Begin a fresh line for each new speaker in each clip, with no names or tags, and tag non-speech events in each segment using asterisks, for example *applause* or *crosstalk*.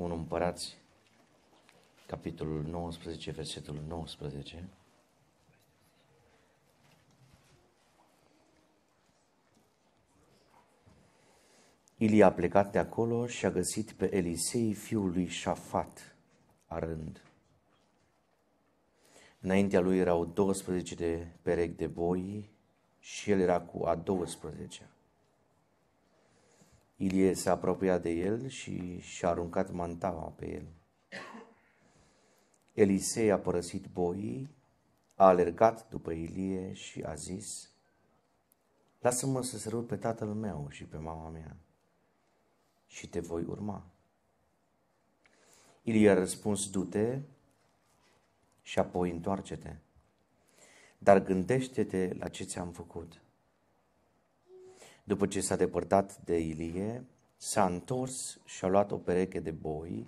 1 Împărați, capitolul 19, versetul 19. Ilie a plecat de acolo și a găsit pe Elisei, fiul lui Șafat, arând. Înaintea lui erau 12 de perechi de boi și el era cu a 12 Ilie s-a apropiat de el și și-a aruncat mantaua pe el. Elisei a părăsit boii, a alergat după Ilie și a zis, Lasă-mă să sărut pe tatăl meu și pe mama mea și te voi urma. Ilie a răspuns, du-te și apoi întoarce-te. Dar gândește-te la ce ți-am făcut. După ce s-a depărtat de Ilie, s-a întors și a luat o pereche de boi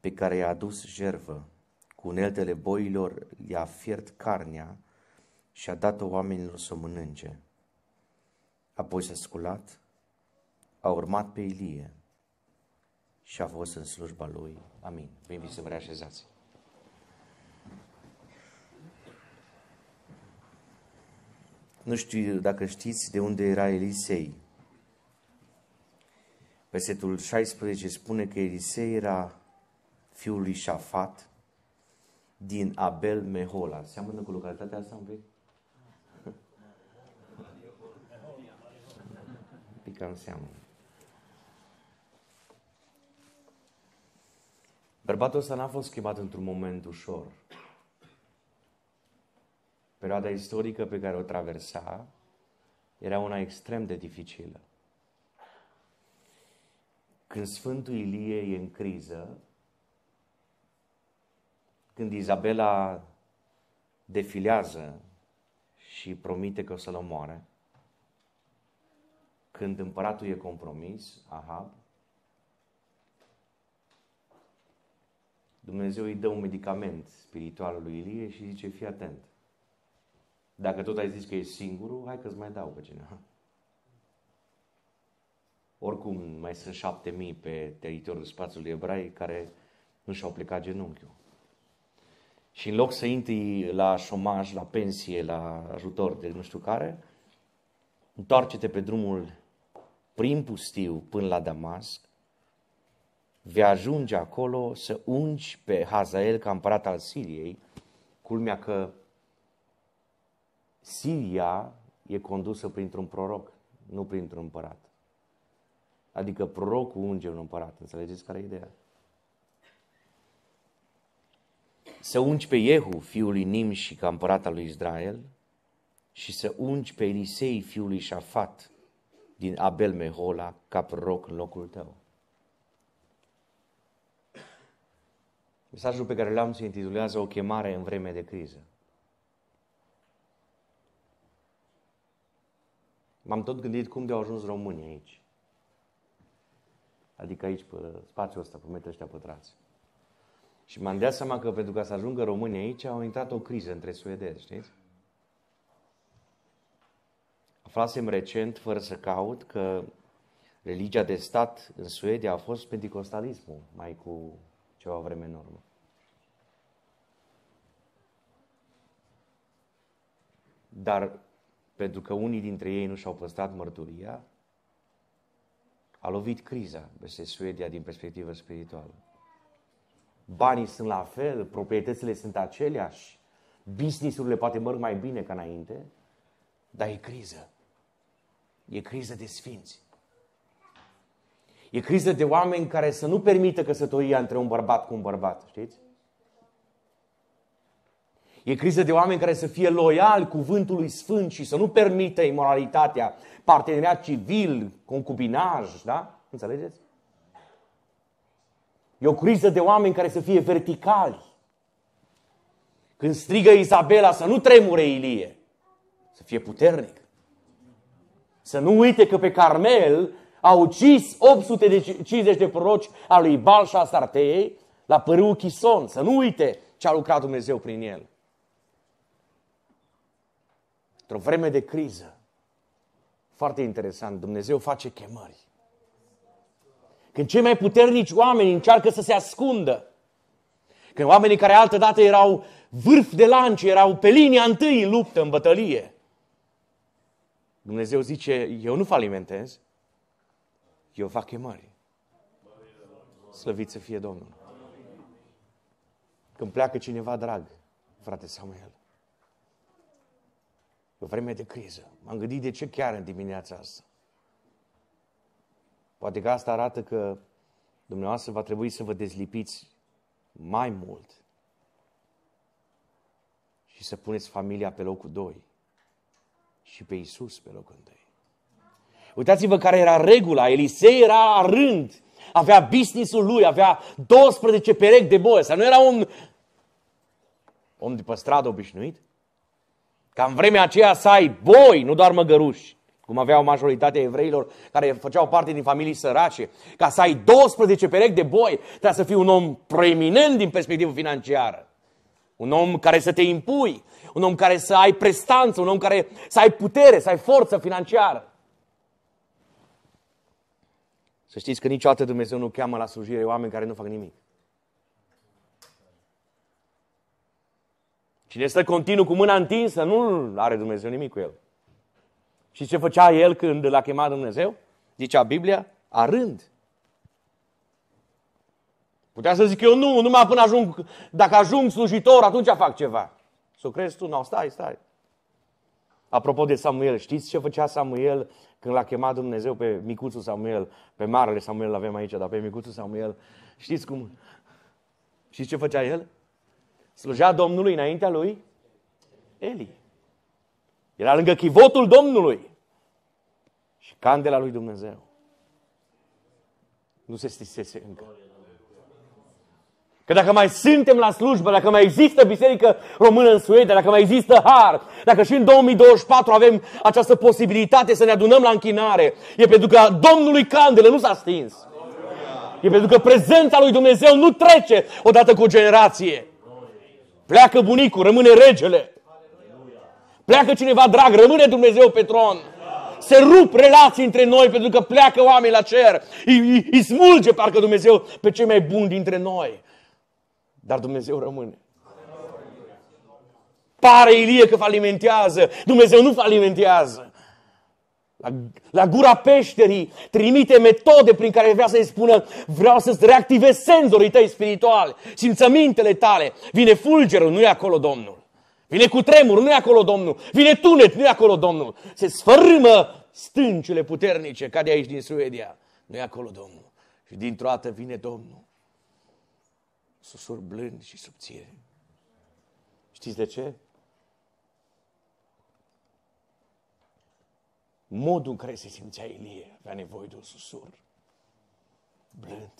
pe care i-a adus jervă. Cu uneltele boilor i-a fiert carnea și a dat-o oamenilor să o mănânce. Apoi s-a sculat, a urmat pe Ilie și a fost în slujba lui. Amin. Vă invit să vă reașezați. Nu știu dacă știți de unde era Elisei. Versetul 16 spune că Elisei era fiul lui Șafat din Abel Mehola. Seamănă cu localitatea asta un pic? Un pic cam seamănă. Bărbatul ăsta n-a fost schimbat într-un moment ușor. Perioada istorică pe care o traversa era una extrem de dificilă. Când Sfântul Ilie e în criză, când Izabela defilează și promite că o să-l omoare, când împăratul e compromis, Ahab, Dumnezeu îi dă un medicament spiritual lui Ilie și zice, fii atent. Dacă tot ai zis că e singurul, hai că-ți mai dau pe cineva. Oricum, mai sunt șapte mii pe teritoriul spațiului ebraic care nu și-au plecat genunchiul. Și în loc să intri la șomaj, la pensie, la ajutor de nu știu care, întoarce-te pe drumul prin pustiu până la Damasc, vei ajunge acolo să ungi pe Hazael ca împărat al Siriei, culmea că Siria e condusă printr-un proroc, nu printr-un împărat. Adică prorocul unge un împărat. Înțelegeți care e ideea? Să ungi pe Jehu, fiul lui Nimși, ca împărat al lui Israel, și să ungi pe Elisei, fiul lui Șafat, din Abel Mehola, ca proroc în locul tău. Mesajul pe care l-am se intitulează O chemare în vreme de criză. M-am tot gândit cum de au ajuns românii aici. Adică aici, pe spațiul ăsta, pe metri ăștia pătrați. Și m-am dat seama că pentru ca să ajungă românii aici, au intrat o criză între suedezi, știți? Aflasem recent, fără să caut, că religia de stat în Suedia a fost pentecostalismul, mai cu ceva vreme în urmă. Dar pentru că unii dintre ei nu și-au păstrat mărturia, a lovit criza peste Suedia din perspectivă spirituală. Banii sunt la fel, proprietățile sunt aceleași, businessurile poate merg mai bine ca înainte, dar e criză. E criză de sfinți. E criză de oameni care să nu permită căsătoria între un bărbat cu un bărbat, știți? E criză de oameni care să fie loiali cuvântului sfânt și să nu permită imoralitatea, parteneriat civil, concubinaj, da? Înțelegeți? E o criză de oameni care să fie verticali. Când strigă Isabela să nu tremure Ilie, să fie puternic. Să nu uite că pe Carmel a ucis 850 de proroci al lui Balșa Startei la părâul Chison. Să nu uite ce a lucrat Dumnezeu prin el într-o vreme de criză, foarte interesant, Dumnezeu face chemări. Când
Când cei mai puternici oameni încearcă să se ascundă. Când oamenii care altădată erau vârf de lance, erau pe linia întâi în luptă, în bătălie. Dumnezeu zice, eu nu falimentez, eu fac chemări. Slăvit să fie Domnul. Când pleacă cineva drag, frate Samuel, e o vreme de criză. M-am gândit de ce chiar în dimineața asta. Poate că asta arată că dumneavoastră va trebui să vă dezlipiți mai mult și să puneți familia pe locul 2 și pe Isus pe locul 1. Uitați-vă care era regula. Elisei era rând. Avea business-ul lui, avea 12 perechi de boi. Să nu era un om de pe stradă obișnuit. Ca în vremea aceea să ai boi, nu doar măgăruși, cum aveau majoritatea evreilor care făceau parte din familii sărace. Ca să ai 12 perechi de boi, trebuie să fii un om preeminent din perspectivă financiară. Un om care să te impui, un om care să ai prestanță, un om care să ai putere, să ai forță financiară. Să știți că niciodată Dumnezeu nu cheamă la slujire oameni care nu fac nimic. Cine stă continuu cu mâna întinsă, nu are Dumnezeu nimic cu el. Și ce făcea el când l-a chemat Dumnezeu? Zicea Biblia, a rând. Putea să zic eu nu, numai până ajung, dacă ajung slujitor, atunci fac ceva. Să o crezi tu? Nu, stai, stai. Apropo de Samuel, știți ce făcea Samuel când l-a chemat Dumnezeu pe micuțul Samuel, pe marele Samuel îl avem aici, dar pe micuțul Samuel, știți cum? Știți ce făcea el? Slujea Domnului înaintea lui Eli. Era lângă chivotul Domnului și candela lui Dumnezeu. Nu se stisese încă. Că dacă mai suntem la slujbă, dacă mai există biserică română în Suedia, dacă mai există har, dacă și în 2024 avem această posibilitate să ne adunăm la închinare, e pentru că Domnului candelă nu s-a stins. E pentru că prezența lui Dumnezeu nu trece odată cu o generație. Pleacă bunicul, rămâne regele. Pleacă cineva drag, rămâne Dumnezeu pe tron. Se rup relații între noi pentru că pleacă oameni la cer. Îi, îi, îi smulge parcă Dumnezeu pe cei mai buni dintre noi. Dar Dumnezeu rămâne. Pare Ilie că falimentează. Dumnezeu nu falimentează. La, la gura peșterii trimite metode prin care vrea să-i spună vreau să-ți reactivez senzorii tăi spirituali, simțămintele tale. Vine fulgerul, nu e acolo Domnul. Vine cu tremur, nu e acolo Domnul. Vine tunet, nu e acolo Domnul. Se sfărâmă stâncile puternice ca de aici din Suedia. Nu e acolo Domnul. Și dintr-o dată vine Domnul susur blând și subțire. Știți de ce? Modul în care se simțea Ilie avea nevoie de un susur blând,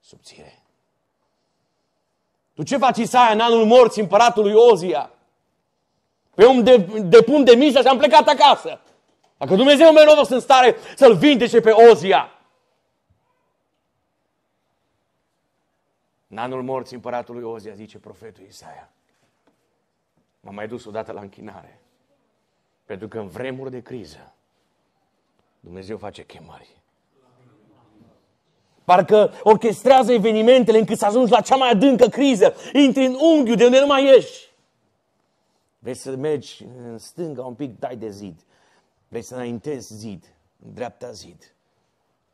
subțire. Tu ce faci, Isaia, în anul morții împăratului Ozia? Pe om de, de pun de misă și am plecat acasă. Dacă Dumnezeu meu nu a fost în stare să-l vindece pe Ozia, În anul morții împăratului Ozia, zice profetul Isaia, m-am mai dus odată la închinare. Pentru că în vremuri de criză, Dumnezeu face chemări. Parcă orchestrează evenimentele încât să ajungi la cea mai adâncă criză. Intri în unghiul de unde nu mai ieși. Vrei să mergi în stânga un pic, dai de zid. Vrei să înaintezi zid, în dreapta zid.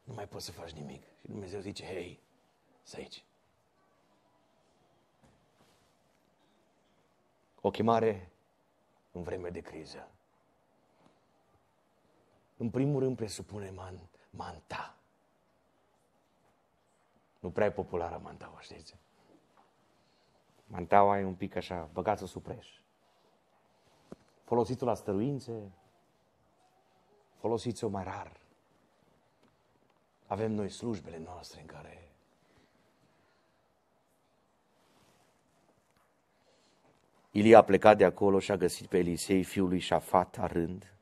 Nu mai poți să faci nimic. Și Dumnezeu zice, hei, să aici. O chemare în vreme de criză. În primul rând presupune man, manta. Nu prea e populară mantaua, știți? Mantaua e un pic așa, băgați sub preș. Folosiți-o la stăruințe, folosiți-o mai rar. Avem noi slujbele noastre în care Ilie a plecat de acolo și a găsit pe Elisei, fiul lui Șafat, arând,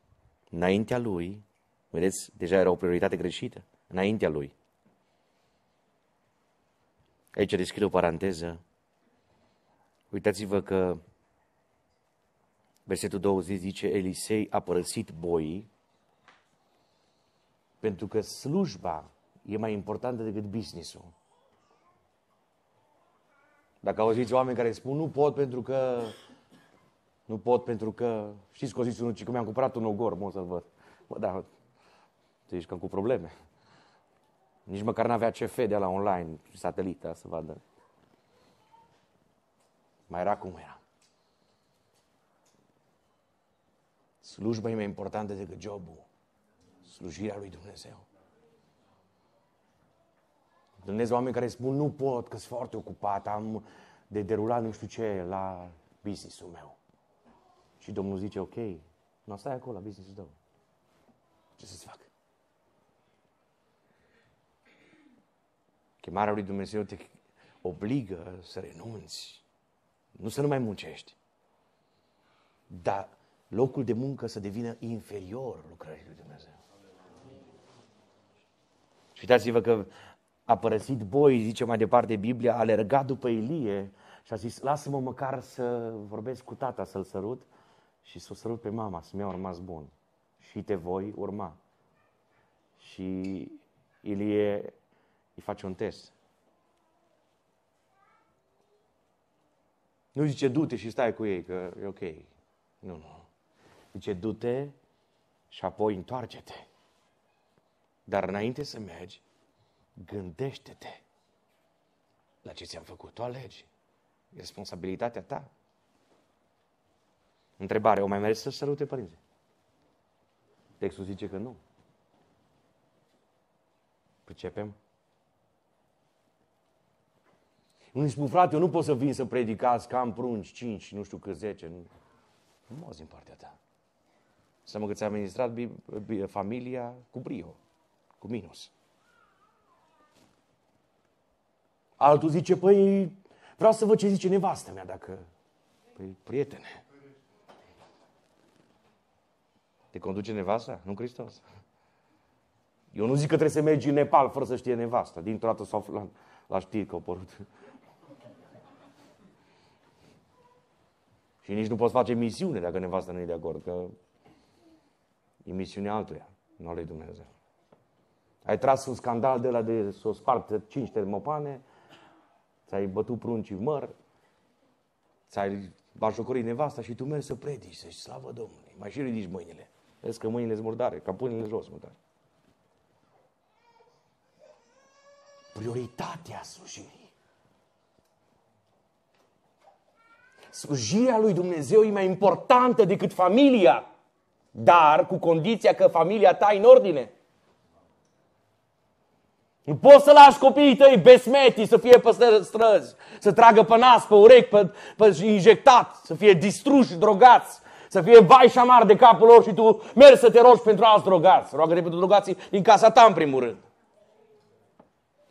înaintea lui, vedeți, deja era o prioritate greșită, înaintea lui. Aici deschid o paranteză. Uitați-vă că versetul 20 zice, Elisei a părăsit boii pentru că slujba e mai importantă decât business-ul. Dacă auziți oameni care spun nu pot pentru că nu pot pentru că știți că o zis unul că mi-am cumpărat un ogor, mă să-l văd. Bă, da, te zici că cu probleme. Nici măcar n-avea CF de la online, satelita, să vadă. Mai era cum era. Slujba e mai importantă decât jobul. Slujirea lui Dumnezeu. Întâlnesc oameni care spun, nu pot, că sunt foarte ocupat, am de derulat nu știu ce la business-ul meu. Și Domnul zice, ok, nu stai acolo la business-ul tău. Ce să-ți fac? Chemarea lui Dumnezeu te obligă să renunți. Nu să nu mai muncești. Dar locul de muncă să devină inferior lucrării lui Dumnezeu. Și uitați-vă că a părăsit boi, zice mai departe Biblia, a alergat după Ilie și a zis, lasă-mă măcar să vorbesc cu tata, să-l sărut și să o sărut pe mama, să mi-a rămas bun. Și te voi urma. Și Ilie îi face un test. Nu zice, du-te și stai cu ei, că e ok. Nu, nu. Zice, du-te și apoi întoarce-te. Dar înainte să mergi, gândește-te la ce ți-am făcut. Tu alegi. E responsabilitatea ta. Întrebare, o mai mergi să sărute părinții? Textul zice că nu. Pricepem? Unii spun, frate, eu nu pot să vin să predicați că am prunci, cinci, nu știu cât, zece. Nu, nu din partea ta. Să mă că ți-a administrat familia cu brio, cu minus. Altul zice, păi, vreau să văd ce zice nevastă mea, dacă... Păi, prietene. Te conduce nevasta, nu Hristos. Eu nu zic că trebuie să mergi în Nepal fără să știe nevasta. Dintr-o dată s-au la, la știri că au părut. Și nici nu poți face misiune dacă nevasta nu e de acord, că e misiunea altuia, nu a lui Dumnezeu. Ai tras un scandal de la de să o spartă cinci termopane, ți-ai bătut pruncii măr, ți-ai bajocorit nevasta și tu mergi să predici, să slavă Domnului. Mai și ridici mâinile. Vezi că mâinile sunt murdare, ca pâinile jos murdare. Prioritatea slujirii. Slujirea lui Dumnezeu e mai importantă decât familia, dar cu condiția că familia ta e în ordine. Nu poți să lași copiii tăi besmeti să fie pe străzi, să tragă pe nas, pe urechi, pe, pe injectat, să fie distruși, drogați, să fie vai și amar de capul lor și tu mergi să te rogi pentru alți drogați. Roagă-te pentru drogații din casa ta în primul rând.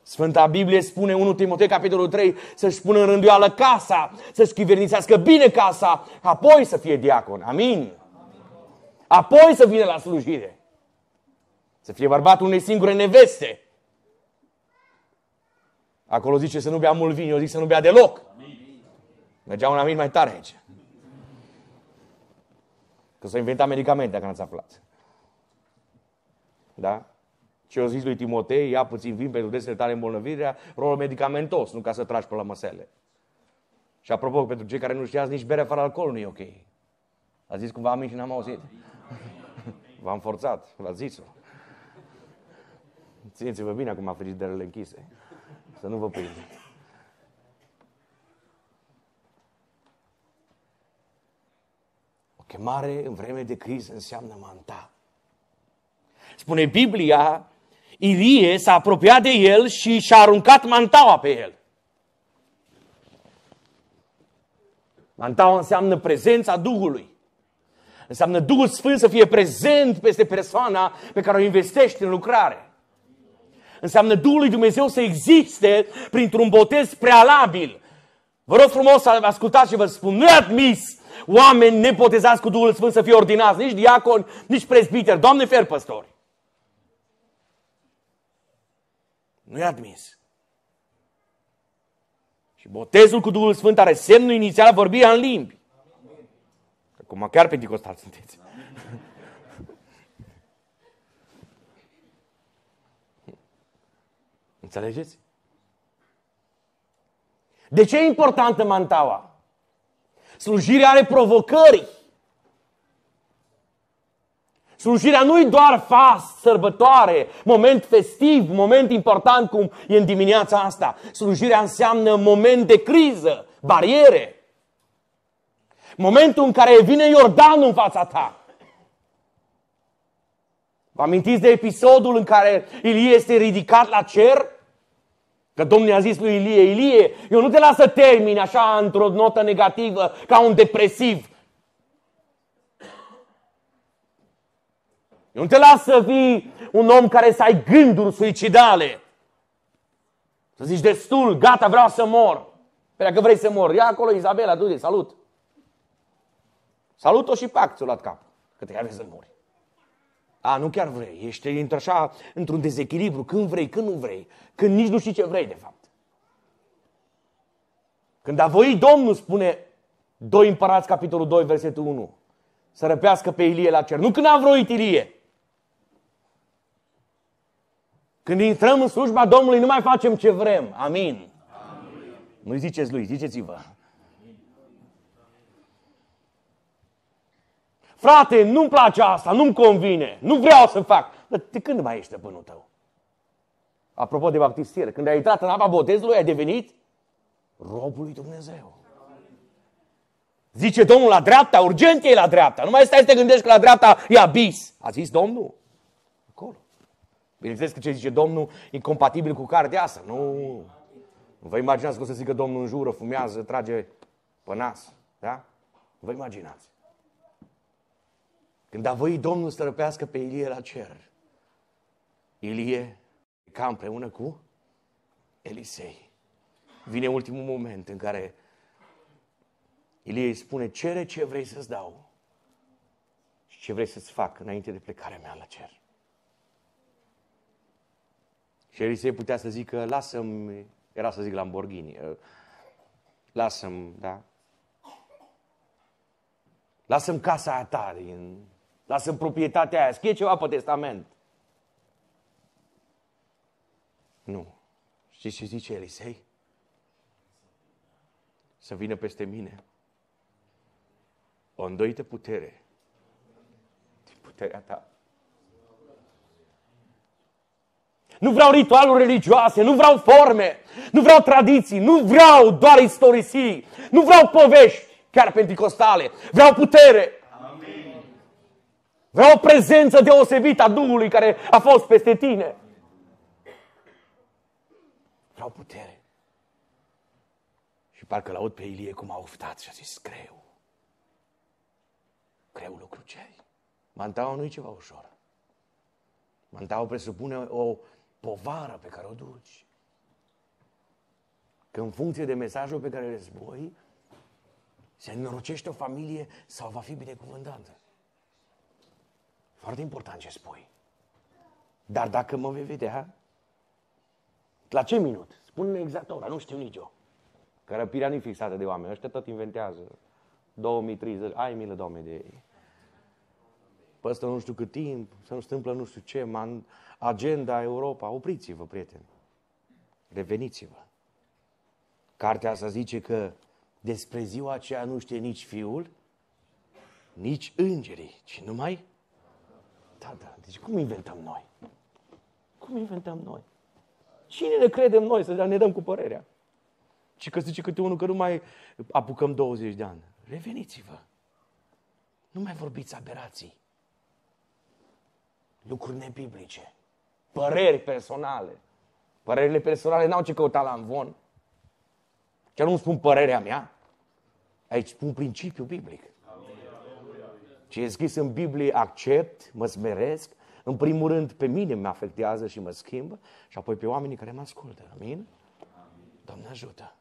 Sfânta Biblie spune 1 Timotei, capitolul 3, să-și pună în rânduială casa, să-și chivernițească bine casa, apoi să fie diacon. Amin. Apoi să vină la slujire. Să fie bărbatul unei singure neveste. Acolo zice să nu bea mult vin, eu zic să nu bea deloc. Mergea un amin mai tare aici. Că s-au inventat medicamente, dacă n-ați aflat. Da? Ce eu zis lui Timotei, ia puțin vin pentru desele tale îmbolnăvirea, rol medicamentos, nu ca să tragi pe la măsele. Și apropo, pentru cei care nu știați, nici berea fără alcool nu e ok. A zis cumva amin și n-am auzit. *laughs* V-am forțat, v-a zis-o. Țineți-vă bine acum frigiderele închise. Să nu vă prinde. Chemare în vreme de criză înseamnă manta. Spune Biblia, Ilie s-a apropiat de el și și-a aruncat mantaua pe el. Mantaua înseamnă prezența Duhului. Înseamnă Duhul Sfânt să fie prezent peste persoana pe care o investești în lucrare. Înseamnă Duhul lui Dumnezeu să existe printr-un botez prealabil. Vă rog frumos să ascultați și vă spun, nu e admis oameni nepotezați cu Duhul Sfânt să fie ordinați, nici diaconi, nici prezbiteri. Doamne, fer păstori. Nu e admis. Și botezul cu Duhul Sfânt are semnul inițial vorbirea în limbi. Acum chiar penticostal sunteți. *laughs* Înțelegeți? De ce e importantă mantaua? Slujirea are provocări. Slujirea nu e doar fast, sărbătoare, moment festiv, moment important cum e în dimineața asta. Slujirea înseamnă moment de criză, bariere. Momentul în care vine Iordanul în fața ta. Vă amintiți de episodul în care Ilie este ridicat la cer? Că Domnul i-a zis lui Ilie, Ilie, eu nu te las să termini așa într-o notă negativă, ca un depresiv. Eu nu te las să fii un om care să ai gânduri suicidale. Să zici destul, gata, vreau să mor. Păi dacă vrei să mor, ia acolo Izabela, du salut. Salut-o și pac, ți-o luat cap. Că te vrei să mori. A, nu chiar vrei. Ești într așa, într-un dezechilibru. Când vrei, când nu vrei. Când nici nu știi ce vrei, de fapt. Când a voit Domnul, spune 2 Împărați, capitolul 2, versetul 1, să răpească pe Ilie la cer. Nu când a vroit Ilie. Când intrăm în slujba Domnului, nu mai facem ce vrem. Amin. Amin. Nu-i ziceți lui, ziceți-vă. Frate, nu-mi place asta, nu-mi convine, nu vreau să fac. Dar de când mai ești stăpânul tău? Apropo de baptistiere, când ai intrat în apa botezului, ai devenit robul lui Dumnezeu. Zice Domnul la dreapta, urgent e la dreapta. Nu mai stai să te gândești că la dreapta e abis. A zis Domnul? Acolo. Bineînțeles că ce zice Domnul e compatibil cu cartea asta. Nu. Nu vă imaginați că o să zică Domnul înjură, fumează, trage pe nas. Da? Nu vă imaginați. Când a voit Domnul să răpească pe Ilie la cer, Ilie ca împreună cu Elisei. Vine ultimul moment în care Ilie îi spune, cere ce vrei să-ți dau și ce vrei să-ți fac înainte de plecarea mea la cer. Și Elisei putea să zică, lasă-mi, era să zic Lamborghini, lasă-mi, da? Lasă-mi casa aia ta din Lasă proprietatea aia, scrie ceva pe testament. Nu. Știți ce zice Elisei? Să vină peste mine o îndoită putere din puterea ta. Nu vreau ritualuri religioase, nu vreau forme, nu vreau tradiții, nu vreau doar istorisii, nu vreau povești, chiar penticostale. Vreau putere. Vreau o prezență deosebită a Duhului care a fost peste tine. Vreau putere. Și parcă l-aud pe Ilie cum a uftat și a zis, greu. Greu lucru ceri. Mantaua nu e ceva ușor. Mantaua presupune o povară pe care o duci. Că în funcție de mesajul pe care îl zboi, se înrocește o familie sau va fi binecuvântată. Foarte important ce spui. Dar dacă mă vei vedea, la ce minut? Spune-ne exact ora, nu știu nici eu. Că răpirea nu fixată de oameni, ăștia tot inventează. 2030, ai milă, Doamne, de ei. Păstă nu știu cât timp, să nu se întâmplă nu știu ce, man, agenda Europa. Opriți-vă, prieteni. Reveniți-vă. Cartea asta zice că despre ziua aceea nu știe nici fiul, nici îngerii, ci numai da, da. Deci cum inventăm noi? Cum inventăm noi? Cine ne credem noi să ne dăm cu părerea? Și că zice câte unul că nu mai apucăm 20 de ani. Reveniți-vă. Nu mai vorbiți aberații. Lucruri nebiblice. Păreri personale. Părerile personale n-au ce căuta la învon. Chiar nu spun părerea mea. Aici spun principiul biblic. Ce e scris în Biblie, accept, mă smeresc, în primul rând pe mine mă afectează și mă schimbă și apoi pe oamenii care mă ascultă. Amin? Amin. Doamne ajută!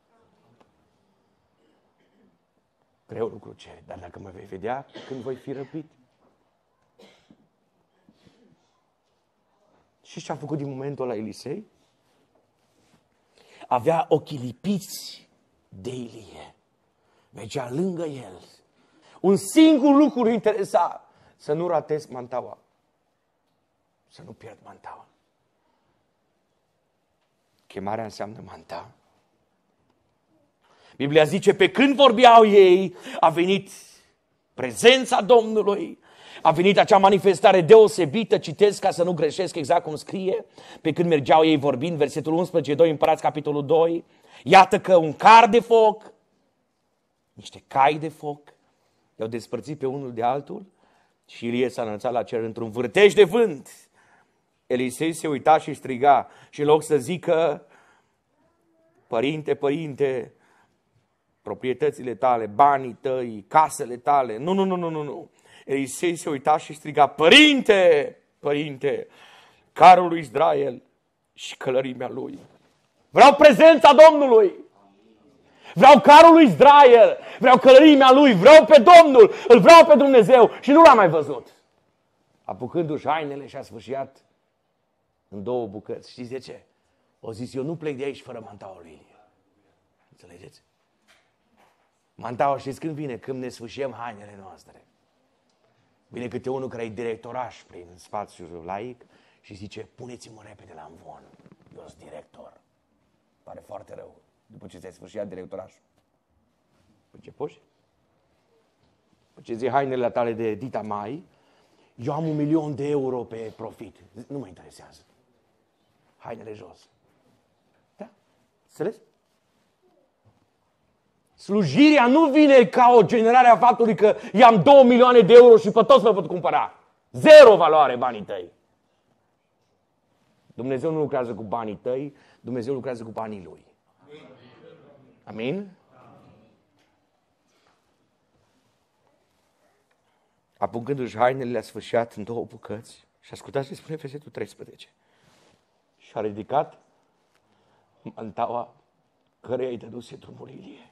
Greu lucru ce, dar dacă mă vei vedea când voi fi răpit. Și ce a făcut din momentul ăla Elisei? Avea ochii lipiți de Ilie. Mergea lângă el un singur lucru interesa, să nu ratez mantaua. Să nu pierd mantaua. Chemarea înseamnă manta. Biblia zice, pe când vorbeau ei, a venit prezența Domnului, a venit acea manifestare deosebită, citesc ca să nu greșesc exact cum scrie, pe când mergeau ei vorbind, versetul 11, 2 împărați, capitolul 2, iată că un car de foc, niște cai de foc, i-au despărțit pe unul de altul și Ilie s-a înălțat la cer într-un vârtej de vânt. Elisei se uita și striga și în loc să zică, Părinte, părinte, proprietățile tale, banii tăi, casele tale. Nu, nu, nu, nu, nu, nu. Elisei se uita și striga, Părinte, Părinte, carul lui Israel și călărimea lui. Vreau prezența Domnului. Vreau carul lui Israel, vreau călărimea lui, vreau pe Domnul, îl vreau pe Dumnezeu și nu l-am mai văzut. Apucându-și hainele și a sfârșit în două bucăți. Știți de ce? O zis, eu nu plec de aici fără mantaua lui Ilie. Înțelegeți? Mantaua știți când vine? Când ne sfârșim hainele noastre. Vine câte unul care e directoraș prin spațiul laic și zice, puneți-mă repede la învon. Eu sunt director. Pare foarte rău. După ce ți-ai sfârșit directorașul. Păi ce poși? După ce zi hainele tale de dita mai, eu am un milion de euro pe profit. Nu mă interesează. Hainele jos. Da? Înțeles? Slujirea nu vine ca o generare a faptului că i-am 2 milioane de euro și pe toți mă pot cumpăra. Zero valoare banii tăi. Dumnezeu nu lucrează cu banii tăi, Dumnezeu lucrează cu banii Lui. Amin? Apucându-și hainele, le-a sfârșit în două bucăți și ascultați ce spune versetul 13. Și a ridicat mantaua căreia îi dăduse drumul Ilie.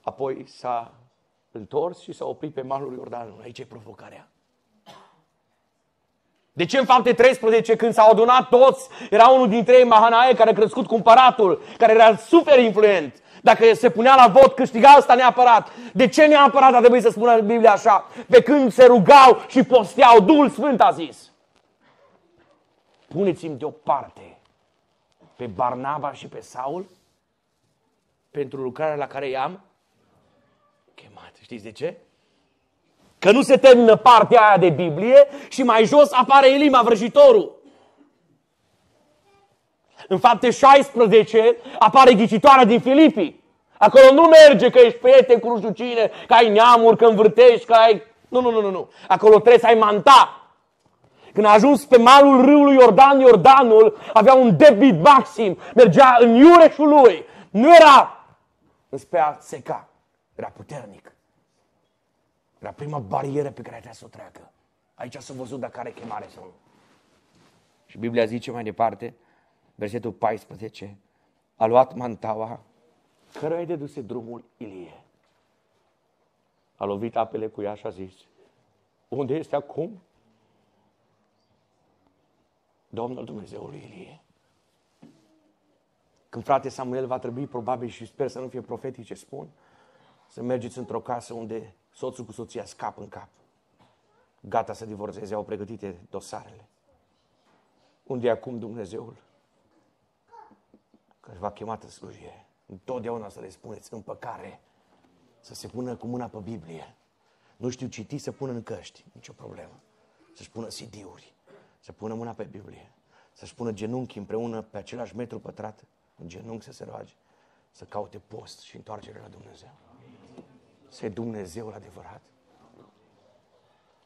Apoi s-a întors și s-a oprit pe malul Iordanului. Aici e provocarea. De ce în fapte 13, când s-au adunat toți, era unul dintre ei, Mahanae, care a crescut cu împăratul, care era super influent. Dacă se punea la vot, câștiga asta neapărat. De ce neapărat a trebuit să spună Biblia așa? Pe când se rugau și posteau, Duhul Sfânt a zis. Puneți-mi deoparte pe Barnaba și pe Saul pentru lucrarea la care i-am chemat. Știți de ce? Că nu se termină partea aia de Biblie și mai jos apare Elima, vrăjitorul. În fapte 16 apare ghicitoarea din Filipii. Acolo nu merge că ești prieten cu nu știu cine, că ai neamuri, că învârtești, că ai... Nu, nu, nu, nu, nu. Acolo trebuie să ai manta. Când a ajuns pe malul râului Iordan, Iordanul avea un debit maxim. Mergea în iureșul lui. Nu era înspre a seca. Era puternic. Era prima barieră pe care trebuia să o treacă. Aici s-a văzut dacă are chemare sau nu. Și Biblia zice mai departe, versetul 14, a luat mantaua, căruia îi deduse drumul Ilie. A lovit apele cu ea și a zis, unde este acum Domnul Dumnezeului Ilie? Când frate Samuel va trebui, probabil și sper să nu fie profetice, spun, să mergeți într-o casă unde soțul cu soția scap în cap. Gata să divorțeze, au pregătite dosarele. Unde e acum Dumnezeul? Că v-a chemat în slujire. Întotdeauna să le spuneți în păcare, să se pună cu mâna pe Biblie. Nu știu citi, să pună în căști, nicio problemă. Să-și pună CD-uri, să pună mâna pe Biblie, să-și pună genunchi împreună pe același metru pătrat, în genunchi să se roage, să caute post și întoarcere la Dumnezeu să Dumnezeul adevărat.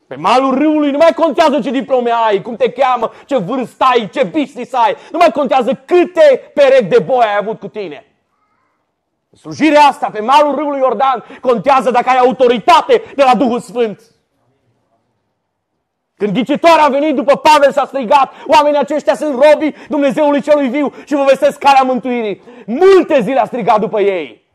Pe malul râului nu mai contează ce diplome ai, cum te cheamă, ce vârstă ai, ce business ai. Nu mai contează câte perechi de boi ai avut cu tine. Slujirea asta pe malul râului Iordan contează dacă ai autoritate de la Duhul Sfânt. Când ghicitoarea a venit după Pavel s-a strigat, oamenii aceștia sunt robii Dumnezeului celui viu și vă vestesc calea mântuirii. Multe zile a strigat după ei.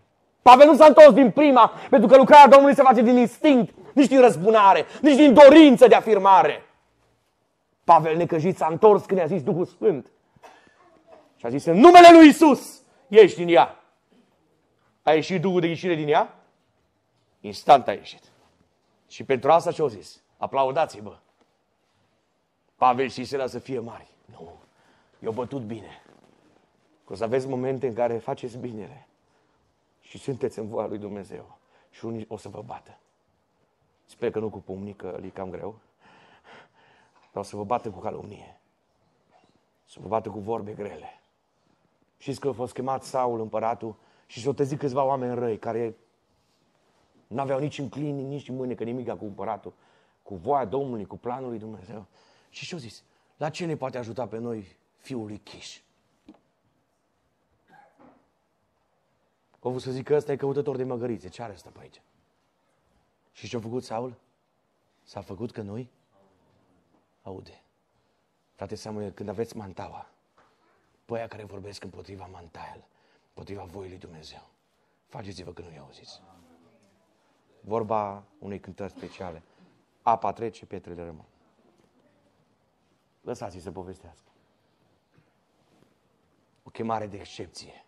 Pavel nu s-a întors din prima, pentru că lucrarea Domnului se face din instinct, nici din răzbunare, nici din dorință de afirmare. Pavel necăjit s-a întors când i-a zis Duhul Sfânt. Și a zis, în numele lui Isus, ieși din ea. A ieșit Duhul de ieșire din ea? Instant a ieșit. Și pentru asta ce-au zis? Aplaudați-vă. Pavel și Sila să fie mari. Nu, i-au bătut bine. Că o să aveți momente în care faceți binele și sunteți în voia lui Dumnezeu și unii o să vă bată. Sper că nu cu pumnii, că e cam greu, dar o să vă bată cu calumnie. Să vă bată cu vorbe grele. Știți că a fost chemat Saul, împăratul, și s-au trezit câțiva oameni răi care nu aveau nici în clini, nici în mâine, că nimic cu împăratul, cu voia Domnului, cu planul lui Dumnezeu. Și ce-au zis? La ce ne poate ajuta pe noi fiul lui Chiș? Au vrut să zic că ăsta e căutător de măgărițe. Ce are ăsta pe aici? Și ce-a făcut Saul? S-a făcut că noi? Aude. Frate Samuel, când aveți mantaua, pe aia care vorbesc împotriva mantael, împotriva voii lui Dumnezeu, faceți-vă că nu-i auziți. Vorba unei cântări speciale. Apa trece, pietrele rămân. Lăsați-i să povestească. O chemare de excepție,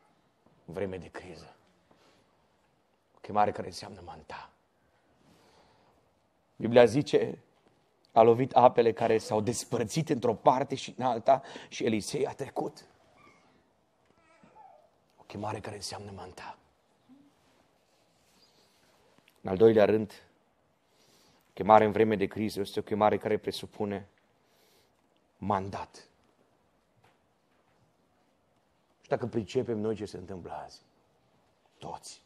vreme de criză. O chemare care înseamnă manta. Biblia zice, a lovit apele care s-au despărțit într-o parte și în alta și Elisei a trecut. O chemare care înseamnă manta. În al doilea rând, chemare în vreme de criză este o chemare care presupune mandat. Și dacă pricepem noi ce se întâmplă azi, toți,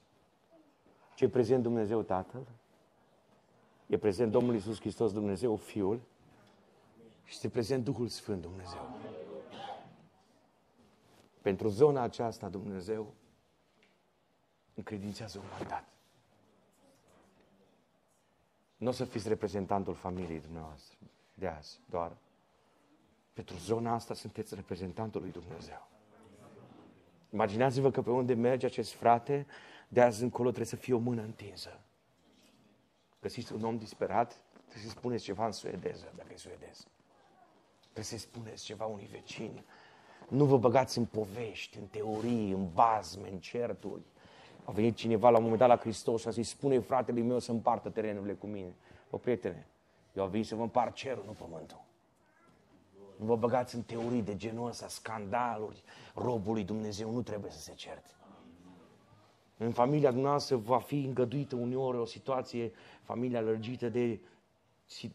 ce e prezent Dumnezeu Tatăl, e prezent Domnul Iisus Hristos Dumnezeu Fiul și este prezent Duhul Sfânt Dumnezeu. Pentru zona aceasta Dumnezeu încredințează un mandat. Nu o să fiți reprezentantul familiei dumneavoastră de azi, doar. Pentru zona asta sunteți reprezentantul lui Dumnezeu. Imaginați-vă că pe unde merge acest frate, de azi încolo trebuie să fie o mână întinsă. Găsiți un om disperat, trebuie să-i spuneți ceva în suedeză, dacă e suedez. Trebuie să-i spuneți ceva unui vecin. Nu vă băgați în povești, în teorii, în bazme, în certuri. A venit cineva la un moment dat la Hristos și a zis, spune fratele meu să împartă terenurile cu mine. O prietene, eu am venit să vă împart cerul, nu pământul. Nu vă băgați în teorii de genul ăsta, scandaluri. Robul lui Dumnezeu nu trebuie să se certe. În familia dumneavoastră va fi îngăduită uneori o situație, familia lărgită de,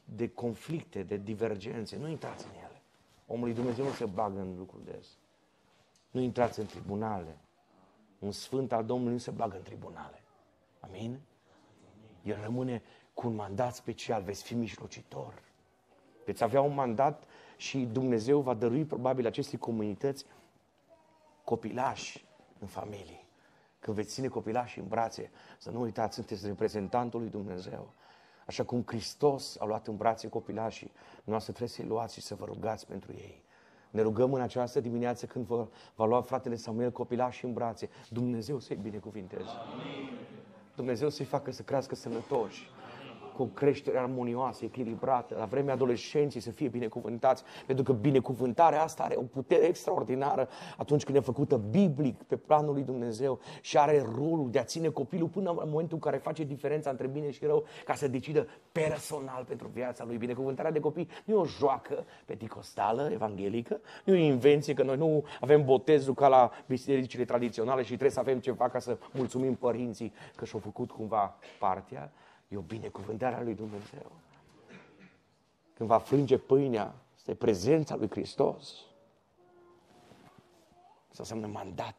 de conflicte, de divergențe. Nu intrați în ele. Omul lui Dumnezeu nu se bagă în lucruri de astea. Nu intrați în tribunale. Un sfânt al Domnului nu se bagă în tribunale. Amin? El rămâne cu un mandat special. Veți fi mijlocitor. Veți avea un mandat și Dumnezeu va dărui probabil acestei comunități copilași în familie. Când veți ține copilași în brațe, să nu uitați, sunteți reprezentantul lui Dumnezeu. Așa cum Hristos a luat în brațe copilașii, noastră trebuie să-i luați și să vă rugați pentru ei. Ne rugăm în această dimineață când vă, va lua fratele Samuel copilașii în brațe. Dumnezeu să-i binecuvinteze. Dumnezeu să-i facă să crească sănătoși cu o creștere armonioasă, echilibrată, la vremea adolescenții să fie binecuvântați, pentru că binecuvântarea asta are o putere extraordinară atunci când e făcută biblic pe planul lui Dumnezeu și are rolul de a ține copilul până în momentul în care face diferența între bine și rău, ca să decidă personal pentru viața lui. Binecuvântarea de copii nu e o joacă peticostală, evanghelică, nu e o invenție că noi nu avem botezul ca la bisericile tradiționale și trebuie să avem ceva ca să mulțumim părinții că și-au făcut cumva partea, E o binecuvântare a lui Dumnezeu. Când va frânge pâinea, este prezența lui Hristos. Asta înseamnă mandat.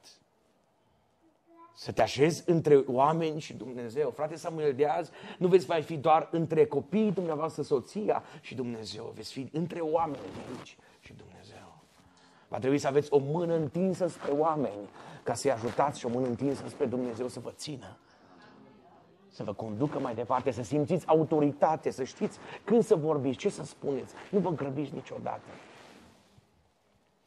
Să te așezi între oameni și Dumnezeu. Frate Samuel, de azi nu veți mai fi doar între copiii dumneavoastră, soția și Dumnezeu. Veți fi între oameni de aici și Dumnezeu. Va trebui să aveți o mână întinsă spre oameni ca să-i ajutați și o mână întinsă spre Dumnezeu să vă țină să vă conducă mai departe, să simțiți autoritate, să știți când să vorbiți, ce să spuneți. Nu vă grăbiți niciodată.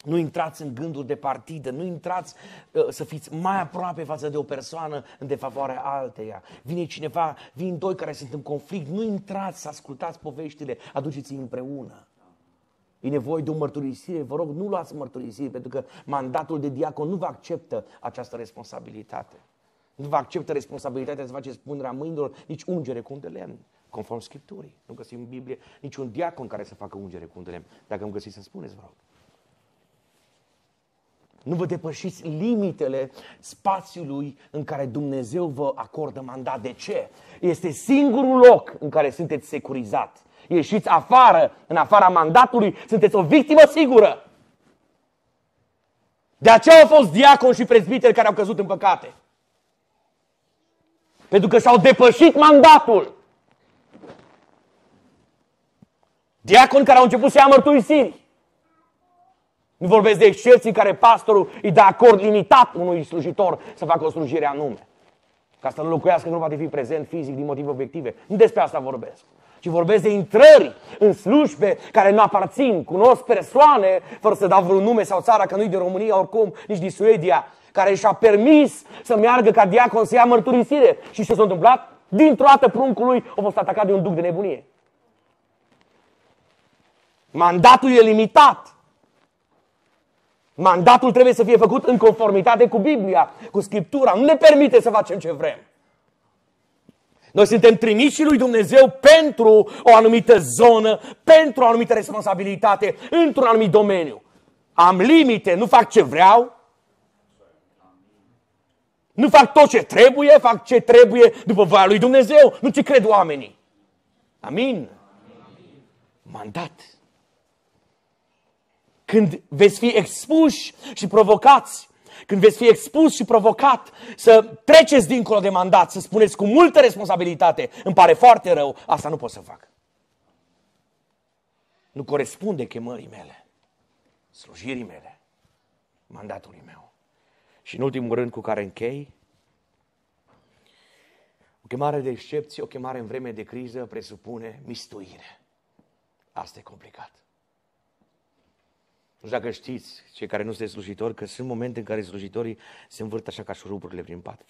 Nu intrați în gânduri de partidă, nu intrați uh, să fiți mai aproape față de o persoană în defavoarea alteia. Vine cineva, vin doi care sunt în conflict, nu intrați să ascultați poveștile, aduceți împreună. E nevoie de o mărturisire, vă rog, nu luați mărturisire, pentru că mandatul de diacon nu vă acceptă această responsabilitate. Nu vă acceptă responsabilitatea să faceți punerea mâinilor, nici ungere cu un de lemn, conform Scripturii. Nu găsim în Biblie niciun diacon care să facă ungere cu un de lemn. Dacă îmi găsiți să spuneți, vă rog. Nu vă depășiți limitele spațiului în care Dumnezeu vă acordă mandat. De ce? Este singurul loc în care sunteți securizat. Ieșiți afară, în afara mandatului, sunteți o victimă sigură. De aceea au fost diaconi și prezbiteri care au căzut în păcate. Pentru că și-au depășit mandatul. Diaconi care au început să ia mărturisiri. Nu vorbesc de excepții în care pastorul îi dă acord limitat unui slujitor să facă o slujire anume. Ca să nu locuiască, nu poate fi prezent fizic din motive obiective. Nu despre asta vorbesc. Ci vorbesc de intrări în slujbe care nu aparțin. Cunosc persoane, fără să dau vreun nume sau țara, că nu-i din România oricum, nici din Suedia, care și-a permis să meargă ca diacon să ia mărturisire. Și ce s-a întâmplat? Dintr-o dată pruncul lui a fost atacat de un duc de nebunie. Mandatul e limitat. Mandatul trebuie să fie făcut în conformitate cu Biblia, cu Scriptura. Nu ne permite să facem ce vrem. Noi suntem trimiși lui Dumnezeu pentru o anumită zonă, pentru o anumită responsabilitate, într-un anumit domeniu. Am limite, nu fac ce vreau, nu fac tot ce trebuie, fac ce trebuie după voia lui Dumnezeu, nu ce cred oamenii. Amin? Mandat. Când veți fi expuși și provocați, când veți fi expus și provocat să treceți dincolo de mandat, să spuneți cu multă responsabilitate, îmi pare foarte rău, asta nu pot să fac. Nu corespunde chemării mele, slujirii mele, mandatului meu. Și în ultimul rând cu care închei, o chemare de excepție, o chemare în vreme de criză presupune mistuire. Asta e complicat. Nu știu dacă știți, cei care nu sunteți slujitori, că sunt momente în care slujitorii se învârt așa ca șuruburile prin pat.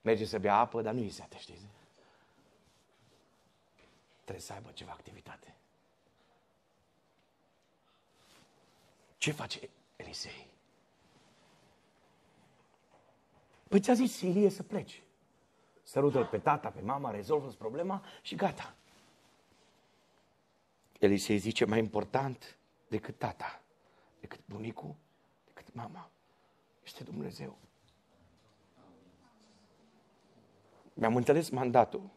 Merge să bea apă, dar nu îi seate, știți? Trebuie să aibă ceva activitate. Ce face Elisei? Păi ți-a zis Ilie să pleci. Sărută-l pe tata, pe mama, rezolvă problema și gata. Elisei zice mai important decât tata, decât bunicul, decât mama, este Dumnezeu. Mi-am înțeles mandatul.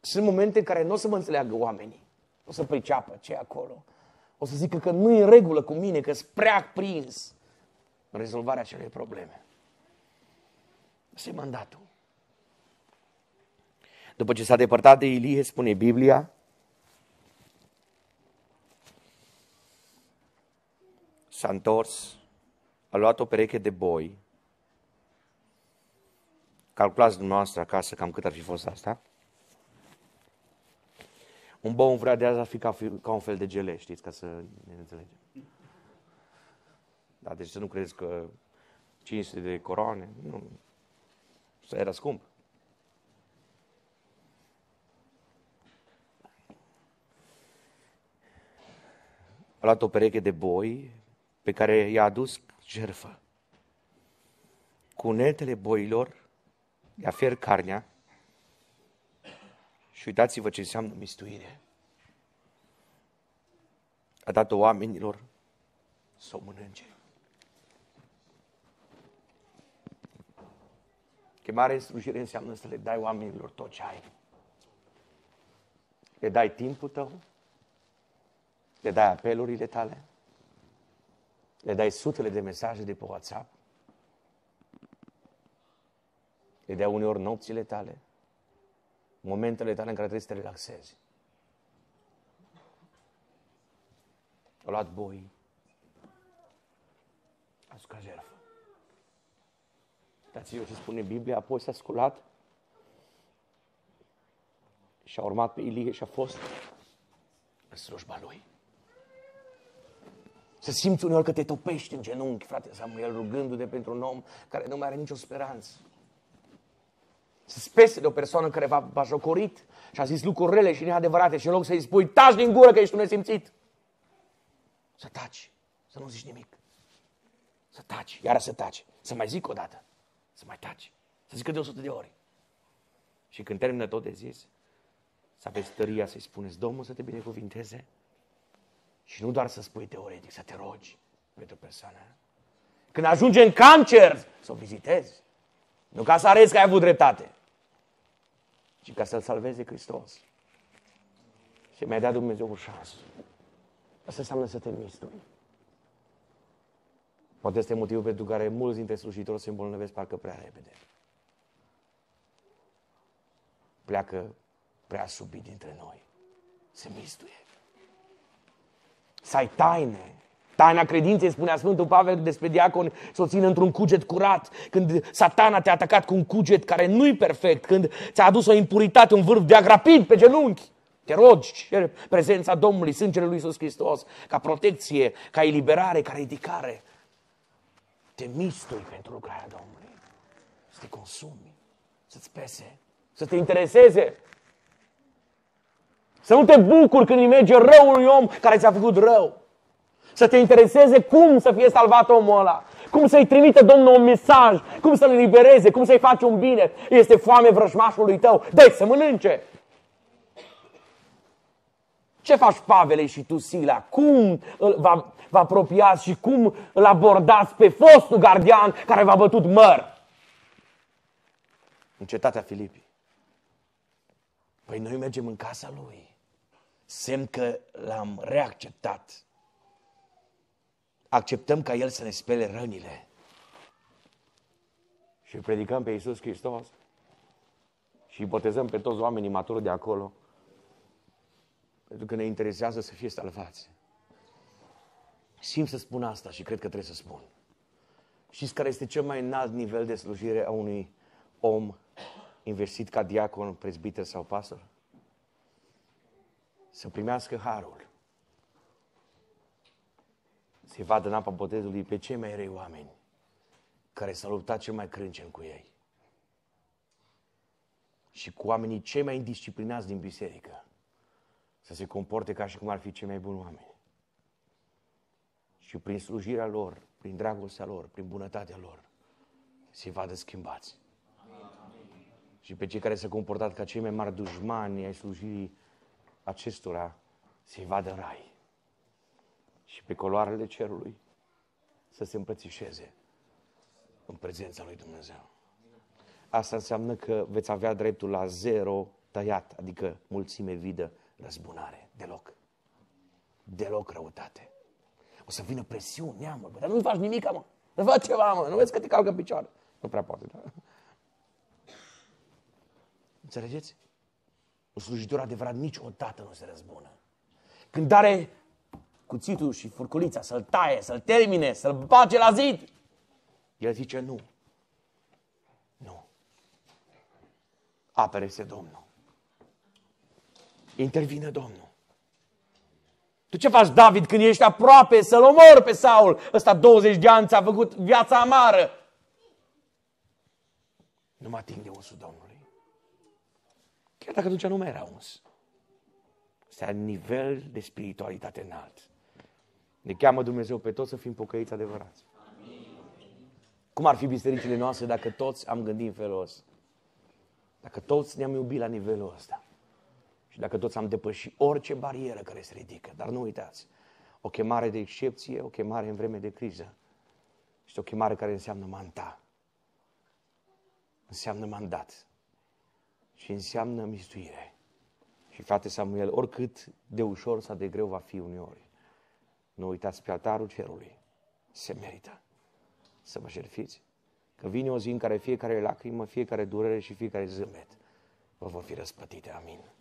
Sunt momente în care nu o să mă înțeleagă oamenii. O să priceapă ce acolo. O să zică că nu e în regulă cu mine, că sunt prea prins în rezolvarea acelei probleme. Asta e mandatul. După ce s-a depărtat de Ilie, spune Biblia, s-a întors, a luat o pereche de boi, calculați dumneavoastră acasă cam cât ar fi fost asta, un bou în vrea de azi ar fi ca, ca un fel de gele, știți, ca să ne înțelegem. Da, deci să nu credeți că 500 de coroane, nu, să era scump. A luat o pereche de boi, pe care i-a adus jerfă. Cu uneltele boilor, i-a fier carnea și uitați-vă ce înseamnă mistuire. A dat-o oamenilor să o mănânce. Chemarea în slujire înseamnă să le dai oamenilor tot ce ai. Le dai timpul tău, le dai apelurile tale, le dai sutele de mesaje de pe WhatsApp, le dai uneori nopțile tale, momentele tale în care trebuie să te relaxezi. A luat boi, a scucat jertfă. Dați-vă ce spune Biblia, apoi s-a sculat și a urmat pe Ilie și a fost în slujba lui. Să simți uneori că te topești în genunchi, frate Samuel, rugându-te pentru un om care nu mai are nicio speranță. Să spese de o persoană care v-a, v-a jocorit și a zis lucruri rele și neadevărate și în loc să-i spui, taci din gură că ești un nesimțit. Să taci, să nu zici nimic. Să taci, iară să taci. Să mai zic o dată, să mai taci. Să zică de 100 de ori. Și când termină tot de zis, să aveți tăria să-i spuneți, Domnul să te binecuvinteze Și nu doar să spui teoretic, să te rogi pentru persoana aia. Când ajunge în cancer, să o vizitezi. Nu ca să arăți că ai avut dreptate, ci ca să-L salveze Hristos. Și mi-a dat Dumnezeu o șansă. Asta înseamnă să te mistui. Poate este motivul pentru care mulți dintre slujitori se îmbolnăvesc parcă prea repede. Pleacă prea subit dintre noi. Se mistuie. Să ai taine. Taina credinței, spunea Sfântul Pavel despre diacon, să o țină într-un cuget curat. Când satana te-a atacat cu un cuget care nu-i perfect, când ți-a adus o impuritate, un vârf de agrapid pe genunchi, te rogi, ceri prezența Domnului, sângele lui Iisus Hristos, ca protecție, ca eliberare, ca ridicare. Te mistui pentru lucrarea Domnului. Să te consumi, să-ți pese, să te intereseze. Să nu te bucuri când îi merge rău unui om care ți-a făcut rău. Să te intereseze cum să fie salvat omul ăla. Cum să-i trimite Domnul un mesaj, cum să-l elibereze, cum să-i faci un bine. Este foame vrăjmașului tău, dă să mănânce. Ce faci, Pavele și tu, Sila? Cum vă, vă apropiați și cum îl abordați pe fostul gardian care v-a bătut măr? În cetatea Filipii. Păi noi mergem în casa lui. Semn că l-am reacceptat. Acceptăm ca el să ne spele rănile. Și predicăm pe Iisus Hristos. Și botezăm pe toți oamenii maturi de acolo pentru că ne interesează să fie salvați. Simt să spun asta și cred că trebuie să spun. Știți care este cel mai înalt nivel de slujire a unui om investit ca diacon, prezbiter sau pastor? Să primească harul. Să-i vadă în apa botezului pe cei mai rei oameni care s-au luptat cel mai crâncen cu ei. Și cu oamenii cei mai indisciplinați din biserică să se comporte ca și cum ar fi cei mai buni oameni. Și prin slujirea lor, prin dragostea lor, prin bunătatea lor, se vadă schimbați. Și pe cei care s-au comportat ca cei mai mari dușmani ai slujirii acestora, se vadă în rai. Și pe coloarele cerului să se îmbrățișeze în prezența lui Dumnezeu. Asta înseamnă că veți avea dreptul la zero tăiat, adică mulțime vidă răzbunare. Deloc. Deloc răutate. O să vină presiuni, neamă, dar nu faci nimic, mă. Nu faci ceva, mă. Nu vezi că te calcă în picioare. Nu prea poate, da? Înțelegeți? Un slujitor adevărat niciodată nu se răzbună. Când are cuțitul și furculița să-l taie, să-l termine, să-l bage la zid, el zice nu. Nu. Apere este Domnul intervine Domnul. Tu ce faci, David, când ești aproape să-l omori pe Saul? Ăsta 20 de ani ți-a făcut viața amară. Nu mă ating de unsul Domnului. Chiar dacă atunci nu mai era uns. Este nivel de spiritualitate înalt. Ne cheamă Dumnezeu pe toți să fim pocăiți adevărați. Cum ar fi bisericile noastre dacă toți am gândit în felul ăsta? Dacă toți ne-am iubit la nivelul ăsta. Și dacă toți am depășit orice barieră care se ridică, dar nu uitați, o chemare de excepție, o chemare în vreme de criză, este o chemare care înseamnă manta, înseamnă mandat și înseamnă mistuire. Și frate Samuel, oricât de ușor sau de greu va fi uneori, nu uitați pe altarul cerului, se merită să vă șerfiți, că vine o zi în care fiecare lacrimă, fiecare durere și fiecare zâmbet vă vor fi răspătite. Amin.